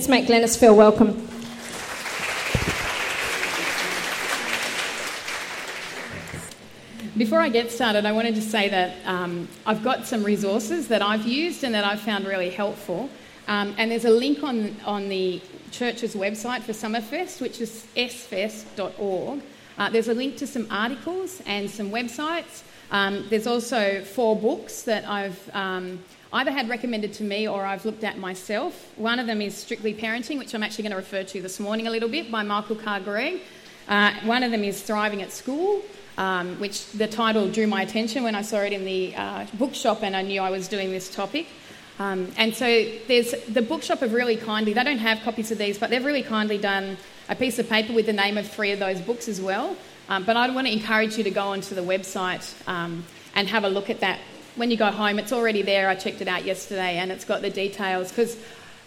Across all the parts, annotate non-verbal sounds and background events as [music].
Let's make Glennys feel welcome. Before I get started, I wanted to say that um, I've got some resources that I've used and that I've found really helpful. Um, and there's a link on, on the church's website for Summerfest, which is sfest.org. Uh, there's a link to some articles and some websites. Um, there's also four books that I've um, either had recommended to me or I've looked at myself. One of them is Strictly Parenting, which I'm actually going to refer to this morning a little bit by Michael Carr-Gregg. Uh, one of them is Thriving at School, um, which the title drew my attention when I saw it in the uh, bookshop and I knew I was doing this topic. Um, and so there's the bookshop have really kindly, they don't have copies of these, but they've really kindly done a piece of paper with the name of three of those books as well. Um, but I want to encourage you to go onto the website um, and have a look at that when you go home, it's already there. I checked it out yesterday and it's got the details because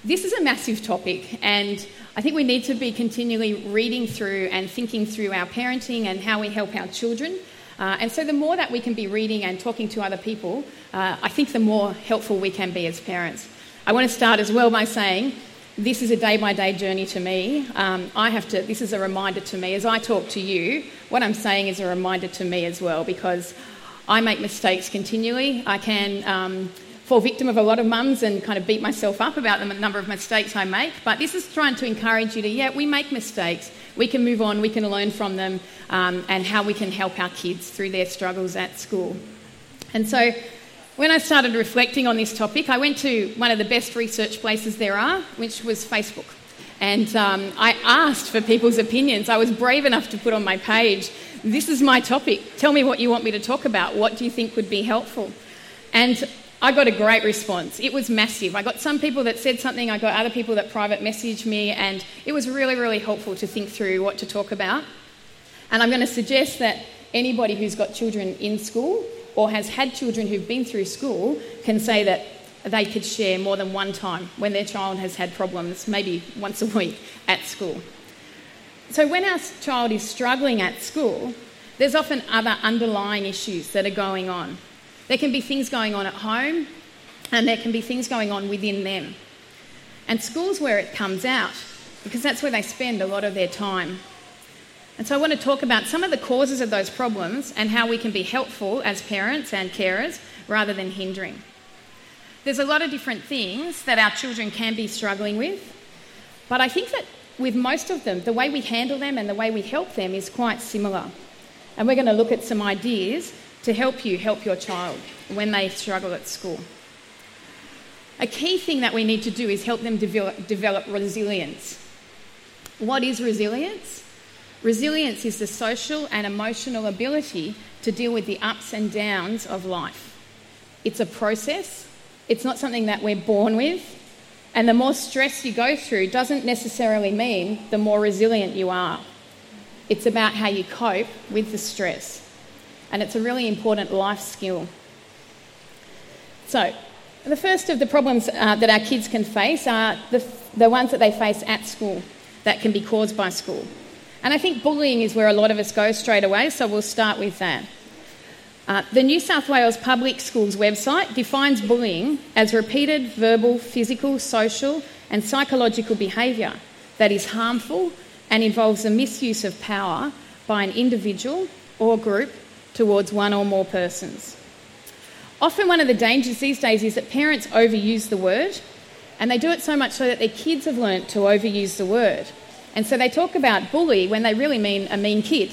this is a massive topic and I think we need to be continually reading through and thinking through our parenting and how we help our children. Uh, and so, the more that we can be reading and talking to other people, uh, I think the more helpful we can be as parents. I want to start as well by saying this is a day by day journey to me. Um, I have to, this is a reminder to me. As I talk to you, what I'm saying is a reminder to me as well because I make mistakes continually. I can um, fall victim of a lot of mums and kind of beat myself up about the number of mistakes I make. But this is trying to encourage you to, yeah, we make mistakes. We can move on, we can learn from them, um, and how we can help our kids through their struggles at school. And so, when I started reflecting on this topic, I went to one of the best research places there are, which was Facebook. And um, I asked for people's opinions. I was brave enough to put on my page this is my topic. Tell me what you want me to talk about. What do you think would be helpful? And I got a great response. It was massive. I got some people that said something, I got other people that private messaged me, and it was really, really helpful to think through what to talk about. And I'm going to suggest that anybody who's got children in school or has had children who've been through school can say that they could share more than one time when their child has had problems, maybe once a week at school. So, when our child is struggling at school, there's often other underlying issues that are going on. There can be things going on at home, and there can be things going on within them. And school's where it comes out, because that's where they spend a lot of their time. And so, I want to talk about some of the causes of those problems and how we can be helpful as parents and carers rather than hindering. There's a lot of different things that our children can be struggling with, but I think that with most of them, the way we handle them and the way we help them is quite similar. And we're going to look at some ideas to help you help your child when they struggle at school. A key thing that we need to do is help them develop, develop resilience. What is resilience? Resilience is the social and emotional ability to deal with the ups and downs of life. It's a process, it's not something that we're born with, and the more stress you go through doesn't necessarily mean the more resilient you are. It's about how you cope with the stress. And it's a really important life skill. So, the first of the problems uh, that our kids can face are the, the ones that they face at school that can be caused by school. And I think bullying is where a lot of us go straight away, so we'll start with that. Uh, the New South Wales Public Schools website defines bullying as repeated verbal, physical, social, and psychological behaviour that is harmful and involves the misuse of power by an individual or group towards one or more persons. Often, one of the dangers these days is that parents overuse the word, and they do it so much so that their kids have learnt to overuse the word. And so they talk about bully when they really mean a mean kid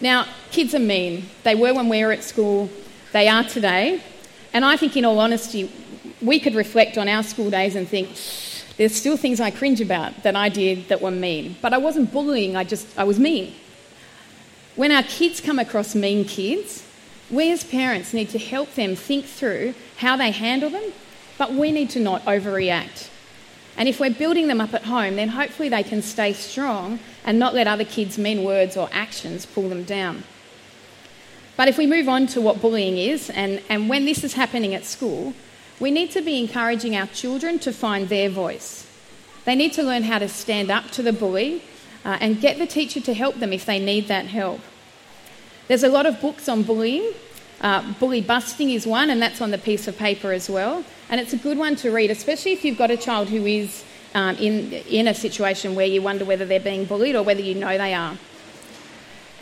now, kids are mean. They were when we were at school, they are today. And I think, in all honesty, we could reflect on our school days and think, there's still things I cringe about that I did that were mean. But I wasn't bullying, I just, I was mean. When our kids come across mean kids, we as parents need to help them think through how they handle them, but we need to not overreact. And if we're building them up at home, then hopefully they can stay strong and not let other kids' mean words or actions pull them down. But if we move on to what bullying is, and, and when this is happening at school, we need to be encouraging our children to find their voice. They need to learn how to stand up to the bully uh, and get the teacher to help them if they need that help. There's a lot of books on bullying. Uh, bully busting is one, and that's on the piece of paper as well. And it's a good one to read, especially if you've got a child who is um, in, in a situation where you wonder whether they're being bullied or whether you know they are.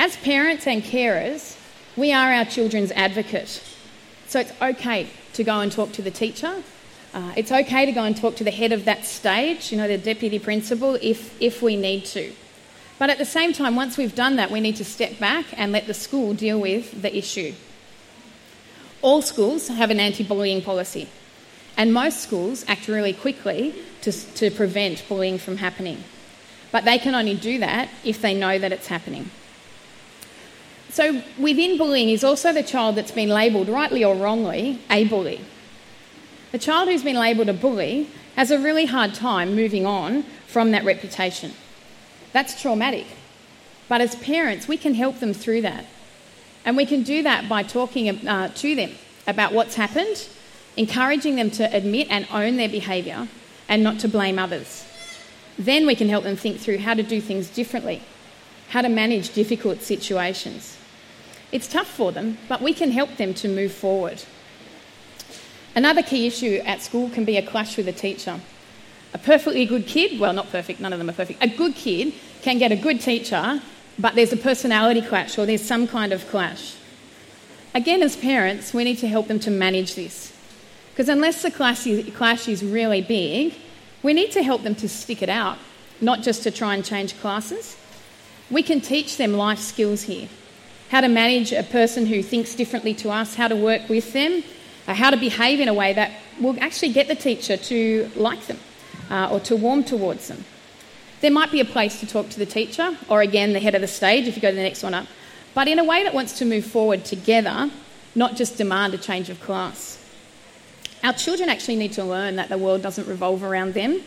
As parents and carers, we are our children's advocate. So it's okay to go and talk to the teacher. Uh, it's okay to go and talk to the head of that stage, you know, the deputy principal, if, if we need to. But at the same time, once we've done that, we need to step back and let the school deal with the issue. All schools have an anti bullying policy, and most schools act really quickly to, to prevent bullying from happening. But they can only do that if they know that it's happening. So, within bullying is also the child that's been labelled, rightly or wrongly, a bully. The child who's been labelled a bully has a really hard time moving on from that reputation. That's traumatic. But as parents, we can help them through that. And we can do that by talking uh, to them about what's happened, encouraging them to admit and own their behaviour, and not to blame others. Then we can help them think through how to do things differently, how to manage difficult situations. It's tough for them, but we can help them to move forward. Another key issue at school can be a clash with a teacher. A perfectly good kid, well, not perfect, none of them are perfect, a good kid can get a good teacher, but there's a personality clash or there's some kind of clash. Again, as parents, we need to help them to manage this. Because unless the clash is, really big, we need to help them to stick it out, not just to try and change classes. We can teach them life skills here how to manage a person who thinks differently to us, how to work with them, uh, how to behave in a way that will actually get the teacher to like them uh, or to warm towards them. There might be a place to talk to the teacher, or again, the head of the stage if you go to the next one up, but in a way that wants to move forward together, not just demand a change of class. Our children actually need to learn that the world doesn't revolve around them,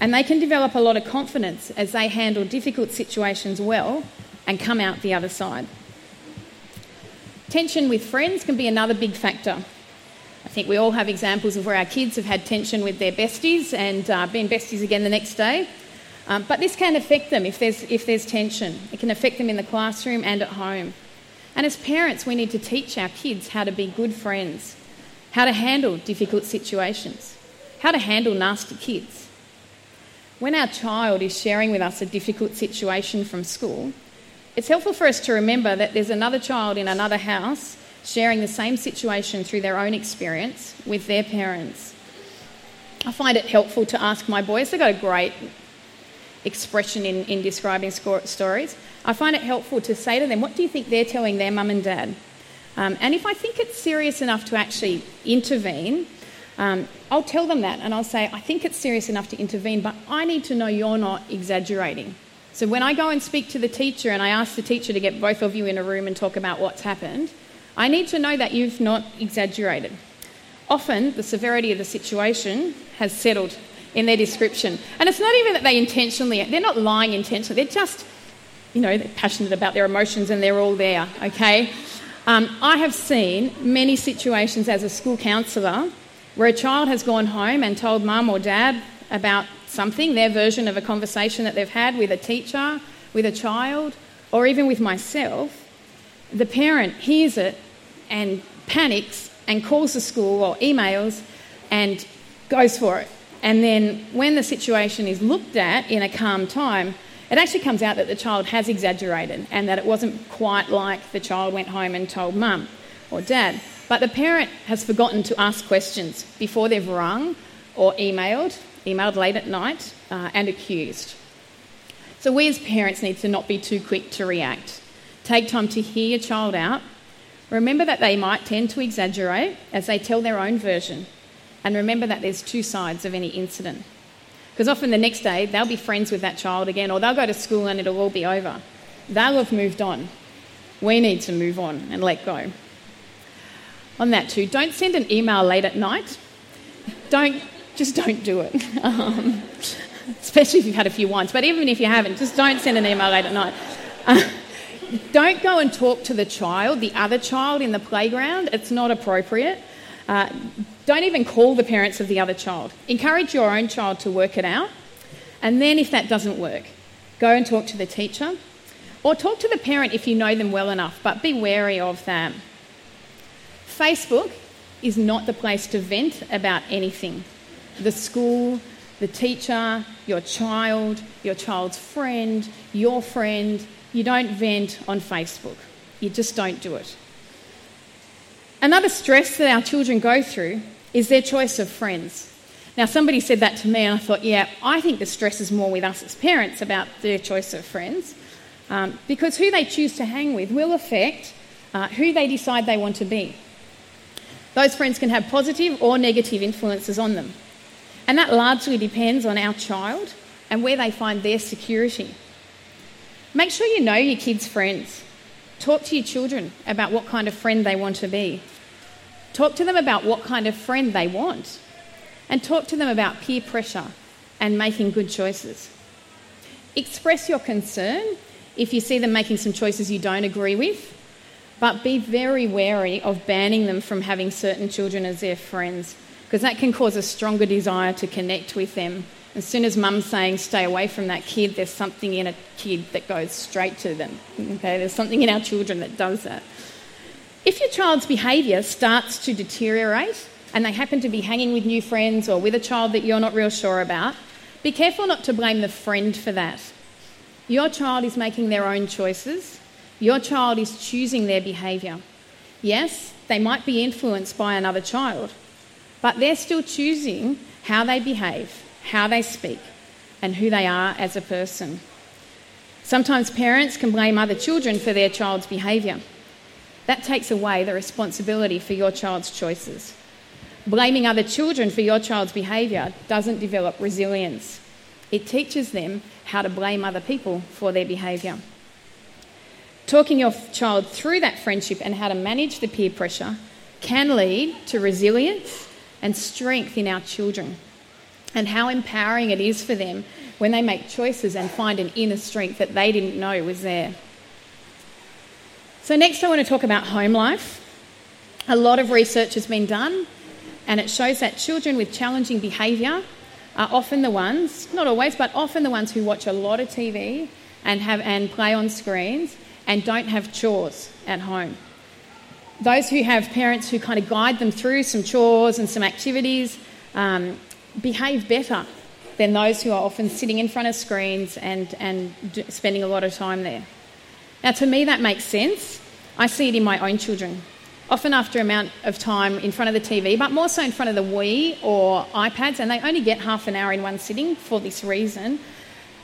and they can develop a lot of confidence as they handle difficult situations well and come out the other side. Tension with friends can be another big factor. I think we all have examples of where our kids have had tension with their besties and uh, been besties again the next day. Um, but this can affect them if there's, if there's tension. It can affect them in the classroom and at home. And as parents, we need to teach our kids how to be good friends, how to handle difficult situations, how to handle nasty kids. When our child is sharing with us a difficult situation from school, it's helpful for us to remember that there's another child in another house sharing the same situation through their own experience with their parents. I find it helpful to ask my boys, they've got a great expression in, in describing stories. I find it helpful to say to them, What do you think they're telling their mum and dad? Um, and if I think it's serious enough to actually intervene, um, I'll tell them that and I'll say, I think it's serious enough to intervene, but I need to know you're not exaggerating. So when I go and speak to the teacher and I ask the teacher to get both of you in a room and talk about what's happened, I need to know that you've not exaggerated. Often, the severity of the situation has settled in their description. And it's not even that they intentionally, they're not lying intentionally, they're just, you know, they're passionate about their emotions and they're all there, okay? Um, I have seen many situations as a school counsellor where a child has gone home and told mum or dad about something, their version of a conversation that they've had with a teacher, with a child, or even with myself, the parent hears it and panics and calls the school or emails and goes for it. And then when the situation is looked at in a calm time, it actually comes out that the child has exaggerated and that it wasn't quite like the child went home and told mum or dad. But the parent has forgotten to ask questions before they've rung or emailed, emailed late at night, uh, and accused. So we as parents need to not be too quick to react. Take time to hear your child out. Remember that they might tend to exaggerate as they tell their own version. And remember that there's two sides of any incident. Because often the next day they'll be friends with that child again, or they'll go to school and it'll all be over. They'll have moved on. We need to move on and let go. On that, too, don't send an email late at night. Don't, just don't do it. [laughs] Um, especially if you've had a few wines. But even if you haven't, just don't send an email late at night. Uh, [laughs] don't go and talk to the child, the other child in the playground. It's not appropriate. Uh, don't even call the parents of the other child. Encourage your own child to work it out. And then, if that doesn't work, go and talk to the teacher or talk to the parent if you know them well enough, but be wary of them. Facebook is not the place to vent about anything. The school, the teacher, your child, your child's friend, your friend. You don't vent on Facebook. You just don't do it. Another stress that our children go through is their choice of friends. Now, somebody said that to me, and I thought, yeah, I think the stress is more with us as parents about their choice of friends, um, because who they choose to hang with will affect uh, who they decide they want to be. Those friends can have positive or negative influences on them. And that largely depends on our child and where they find their security. Make sure you know your kids' friends. Talk to your children about what kind of friend they want to be. Talk to them about what kind of friend they want. And talk to them about peer pressure and making good choices. Express your concern if you see them making some choices you don't agree with, but be very wary of banning them from having certain children as their friends because that can cause a stronger desire to connect with them. As soon as mum's saying stay away from that kid, there's something in a kid that goes straight to them. [laughs] Okay, there's something in our children that does that. If your child's behaviour starts to deteriorate and they happen to be hanging with new friends or with a child that you're not real sure about, be careful not to blame the friend for that. Your child is making their own choices. Your child is choosing their behaviour. Yes, they might be influenced by another child, but they're still choosing how they behave, how they speak, and who they are as a person. Sometimes parents can blame other children for their child's behaviour. That takes away the responsibility for your child's choices. Blaming other children for your child's behaviour doesn't develop resilience. It teaches them how to blame other people for their behaviour. Talking your child through that friendship and how to manage the peer pressure can lead to resilience and strength in our children, and how empowering it is for them when they make choices and find an inner strength that they didn't know was there. So, next, I want to talk about home life. A lot of research has been done, and it shows that children with challenging behaviour are often the ones, not always, but often the ones who watch a lot of TV and, have, and play on screens and don't have chores at home those who have parents who kind of guide them through some chores and some activities um, behave better than those who are often sitting in front of screens and, and spending a lot of time there. Now, to me, that makes sense. I see it in my own children. Often, after amount of time in front of the TV, but more so in front of the Wii or iPads, and they only get half an hour in one sitting for this reason.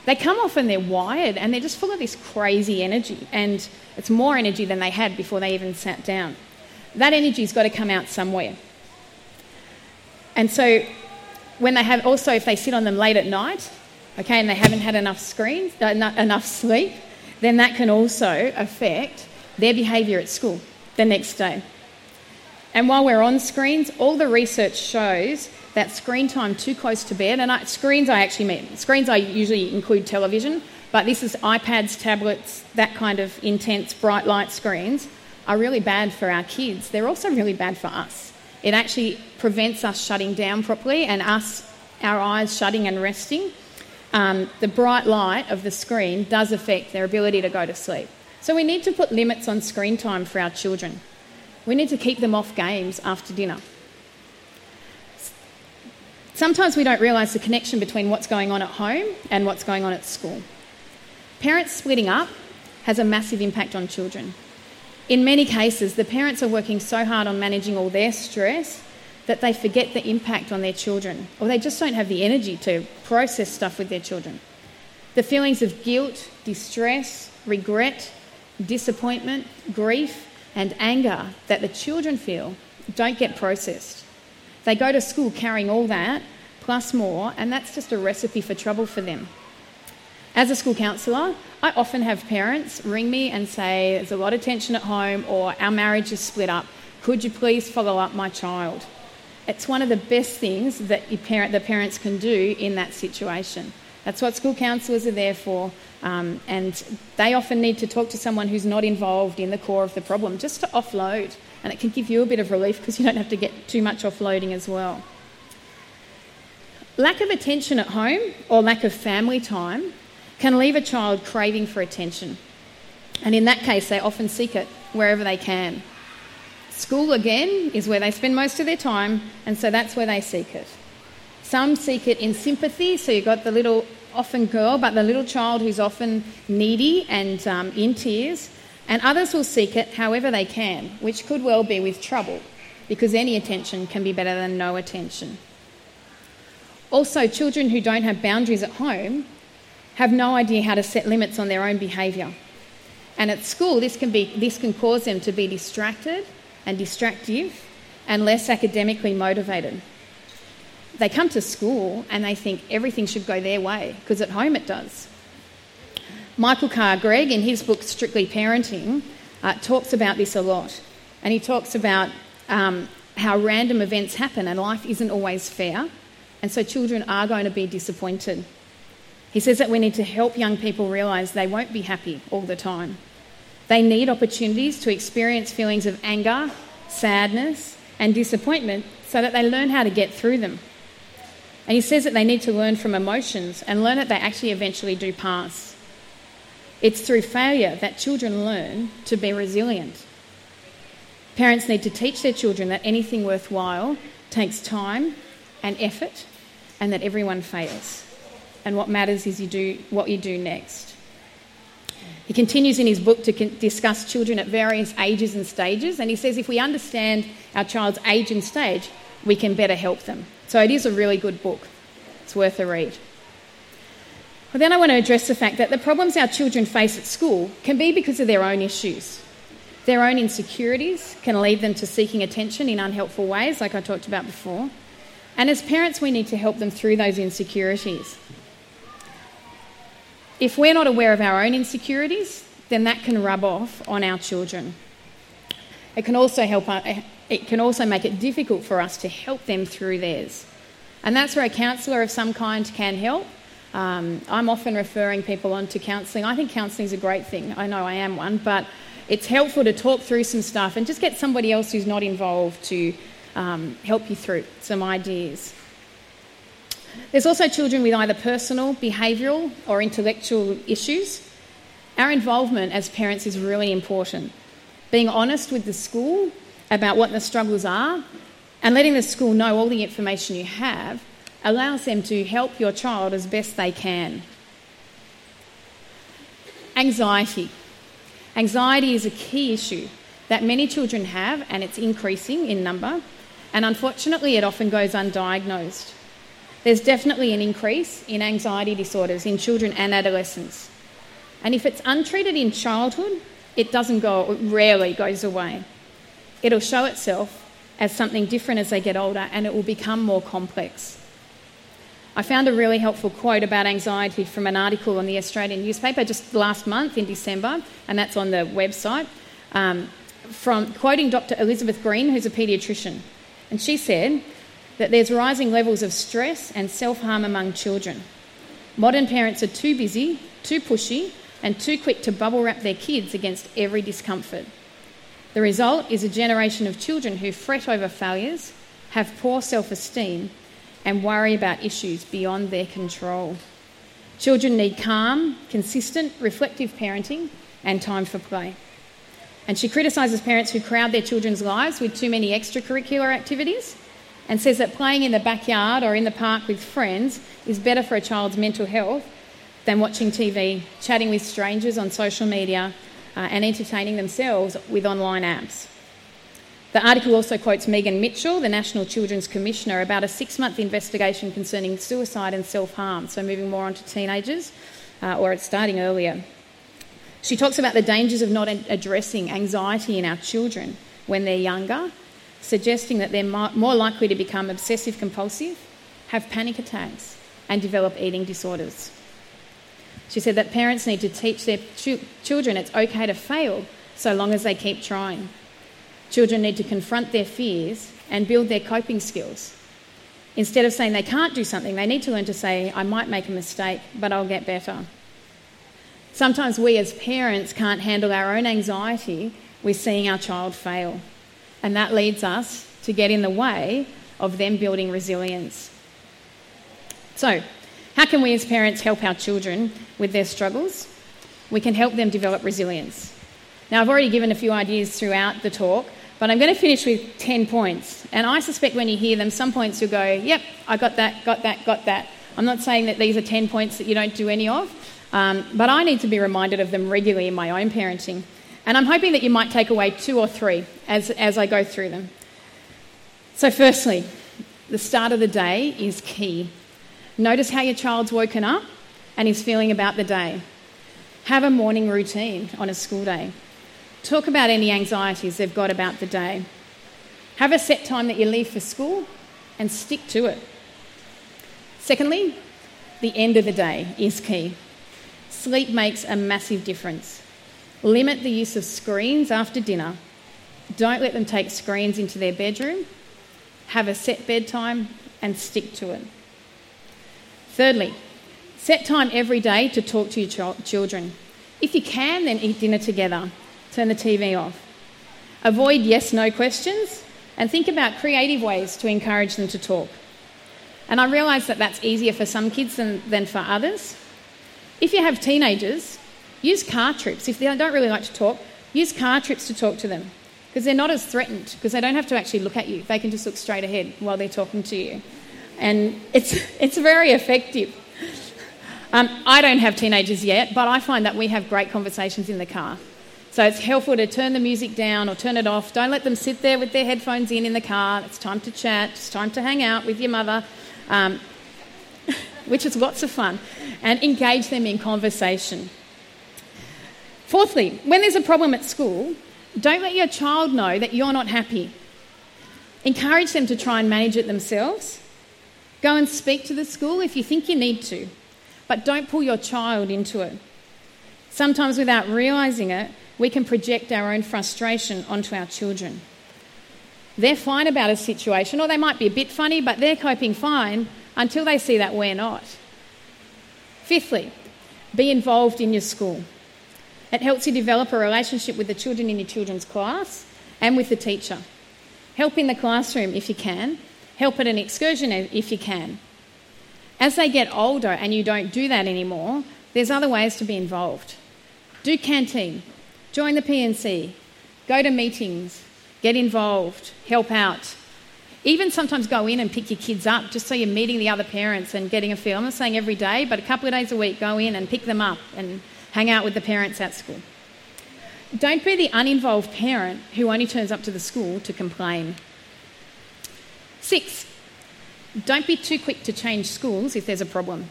They come off and they're wired and they're just full of this crazy energy, and it's more energy than they had before they even sat down that energy's got to come out somewhere. And so, when they have also, if they sit on them late at night, okay, and they haven't had enough screens, uh, enough sleep, then that can also affect their behaviour at school the next day. And while we're on screens, all the research shows that screen time too close to bed, and I, screens I actually mean, screens I usually include television, but this is iPads, tablets, that kind of intense bright light screens are really bad for our kids, they're also really bad for us. It actually prevents us shutting down properly and us, our eyes shutting and resting. Um, the bright light of the screen does affect their ability to go to sleep. So we need to put limits on screen time for our children. We need to keep them off games after dinner. Sometimes we don't realise the connection between what's going on at home and what's going on at school. Parents splitting up has a massive impact on children. In many cases, the parents are working so hard on managing all their stress that they forget the impact on their children, or they just don't have the energy to process stuff with their children. The feelings of guilt, distress, regret, disappointment, grief, and anger that the children feel don't get processed. They go to school carrying all that, plus more, and that's just a recipe for trouble for them. As a school counsellor, I often have parents ring me and say, There's a lot of tension at home, or our marriage is split up. Could you please follow up my child? It's one of the best things that parent, the parents can do in that situation. That's what school counsellors are there for, um, and they often need to talk to someone who's not involved in the core of the problem just to offload. And it can give you a bit of relief because you don't have to get too much offloading as well. Lack of attention at home or lack of family time can leave a child craving for attention. And in that case, they often seek it wherever they can. School, again, is where they spend most of their time, and so that's where they seek it. Some seek it in sympathy, so you've got the little, often girl, but the little child who's often needy and um, in tears. And others will seek it however they can, which could well be with trouble, because any attention can be better than no attention. Also, children who don't have boundaries at home have no idea how to set limits on their own behaviour. And at school, this can, be, this can cause them to be distracted and distractive and less academically motivated. They come to school and they think everything should go their way because at home it does. Michael Carr Gregg, in his book Strictly Parenting, uh, talks about this a lot. And he talks about um, how random events happen and life isn't always fair. And so children are going to be disappointed. He says that we need to help young people realise they won't be happy all the time. They need opportunities to experience feelings of anger, sadness, and disappointment so that they learn how to get through them. And he says that they need to learn from emotions and learn that they actually eventually do pass. It's through failure that children learn to be resilient. Parents need to teach their children that anything worthwhile takes time and effort and that everyone fails. And what matters is you do what you do next. He continues in his book to discuss children at various ages and stages, and he says if we understand our child's age and stage, we can better help them. So it is a really good book. It's worth a read. Well, then I want to address the fact that the problems our children face at school can be because of their own issues. Their own insecurities can lead them to seeking attention in unhelpful ways, like I talked about before. And as parents, we need to help them through those insecurities. If we're not aware of our own insecurities, then that can rub off on our children. It can also help uh, it can also make it difficult for us to help them through theirs. And that's where a counsellor of some kind can help. Um, I'm often referring people on to counselling. I think counselling is a great thing. I know I am one, but it's helpful to talk through some stuff and just get somebody else who's not involved to um, help you through some ideas. There's also children with either personal, behavioural, or intellectual issues. Our involvement as parents is really important. Being honest with the school about what the struggles are and letting the school know all the information you have allows them to help your child as best they can. Anxiety. Anxiety is a key issue that many children have, and it's increasing in number, and unfortunately, it often goes undiagnosed. There's definitely an increase in anxiety disorders in children and adolescents. And if it's untreated in childhood, it doesn't go, it rarely goes away. It'll show itself as something different as they get older and it will become more complex. I found a really helpful quote about anxiety from an article in the Australian newspaper just last month in December, and that's on the website, um, from quoting Dr. Elizabeth Green, who's a paediatrician. And she said that there's rising levels of stress and self harm among children. Modern parents are too busy, too pushy, and too quick to bubble wrap their kids against every discomfort. The result is a generation of children who fret over failures, have poor self esteem, and worry about issues beyond their control. Children need calm, consistent, reflective parenting and time for play. And she criticises parents who crowd their children's lives with too many extracurricular activities and says that playing in the backyard or in the park with friends is better for a child's mental health than watching TV, chatting with strangers on social media, uh, and entertaining themselves with online apps. The article also quotes Megan Mitchell, the National Children's Commissioner, about a six month investigation concerning suicide and self harm, so moving more on to teenagers, uh, or it's starting earlier. She talks about the dangers of not addressing anxiety in our children when they're younger, suggesting that they're more likely to become obsessive compulsive, have panic attacks, and develop eating disorders. She said that parents need to teach their ch- children it's okay to fail so long as they keep trying. Children need to confront their fears and build their coping skills. Instead of saying they can't do something, they need to learn to say, I might make a mistake, but I'll get better. Sometimes we as parents can't handle our own anxiety with seeing our child fail, and that leads us to get in the way of them building resilience. So, how can we as parents help our children with their struggles? We can help them develop resilience. Now, I've already given a few ideas throughout the talk, But I'm going to finish with 10 points. And I suspect when you hear them, some points you'll go, yep, I got that, got that, got that. I'm not saying that these are 10 points that you don't do any of, um, but I need to be reminded of them regularly in my own parenting. And I'm hoping that you might take away two or three as, as I go through them. So, firstly, the start of the day is key. Notice how your child's woken up and is feeling about the day. Have a morning routine on a school day. Talk about any anxieties they've got about the day. Have a set time that you leave for school and stick to it. Secondly, the end of the day is key. Sleep makes a massive difference. Limit the use of screens after dinner. Don't let them take screens into their bedroom. Have a set bedtime and stick to it. Thirdly, set time every day to talk to your ch- children. If you can, then eat dinner together. Turn the TV off. Avoid yes no questions and think about creative ways to encourage them to talk. And I realise that that's easier for some kids than, than for others. If you have teenagers, use car trips. If they don't really like to talk, use car trips to talk to them because they're not as threatened because they don't have to actually look at you. They can just look straight ahead while they're talking to you. And it's, [laughs] it's very effective. Um, I don't have teenagers yet, but I find that we have great conversations in the car. So it's helpful to turn the music down or turn it off. Don't let them sit there with their headphones in in the car. It's time to chat, it's time to hang out with your mother. Um, [laughs] which is lots of fun, and engage them in conversation. Fourthly, when there's a problem at school, don't let your child know that you're not happy. Encourage them to try and manage it themselves. Go and speak to the school if you think you need to, but don't pull your child into it. Sometimes, without realising it, we can project our own frustration onto our children. They're fine about a situation, or they might be a bit funny, but they're coping fine until they see that we're not. Fifthly, be involved in your school. It helps you develop a relationship with the children in your children's class and with the teacher. Help in the classroom if you can, help at an excursion if you can. As they get older and you don't do that anymore, there's other ways to be involved. Do canteen, join the P&C, go to meetings, get involved, help out. Even sometimes go in and pick your kids up just so you're meeting the other parents and getting a feel. I'm not saying every day, but a couple of days a week, go in and pick them up and hang out with the parents at school. Don't be the uninvolved parent who only turns up to the school to complain. Six, don't be too quick to change schools if there's a problem.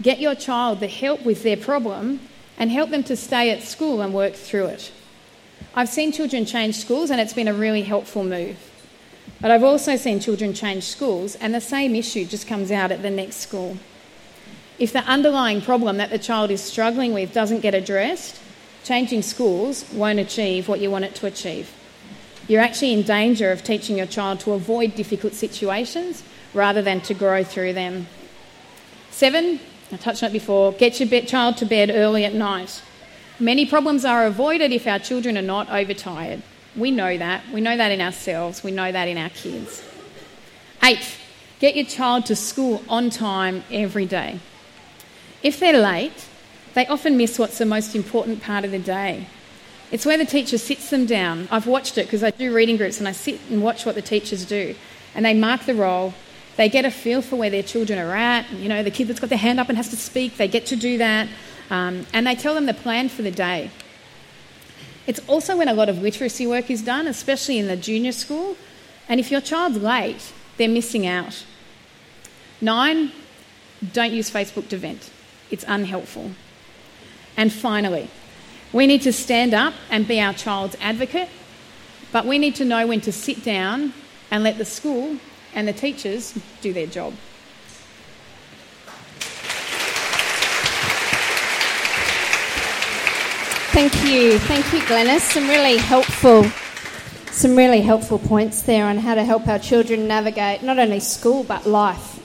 Get your child the help with their problem and help them to stay at school and work through it. I've seen children change schools and it's been a really helpful move. But I've also seen children change schools and the same issue just comes out at the next school. If the underlying problem that the child is struggling with doesn't get addressed, changing schools won't achieve what you want it to achieve. You're actually in danger of teaching your child to avoid difficult situations rather than to grow through them. Seven, I touched on it before, get your child to bed early at night. Many problems are avoided if our children are not overtired. We know that. We know that in ourselves. We know that in our kids. Eighth, get your child to school on time every day. If they're late, they often miss what's the most important part of the day. It's where the teacher sits them down. I've watched it because I do reading groups and I sit and watch what the teachers do. And they mark the roll. They get a feel for where their children are at. You know, the kid that's got their hand up and has to speak, they get to do that. Um, and they tell them the plan for the day. It's also when a lot of literacy work is done, especially in the junior school. And if your child's late, they're missing out. Nine, don't use Facebook to vent, it's unhelpful. And finally, we need to stand up and be our child's advocate, but we need to know when to sit down and let the school and the teachers do their job. Thank you. Thank you, Glennys. Some really helpful some really helpful points there on how to help our children navigate not only school but life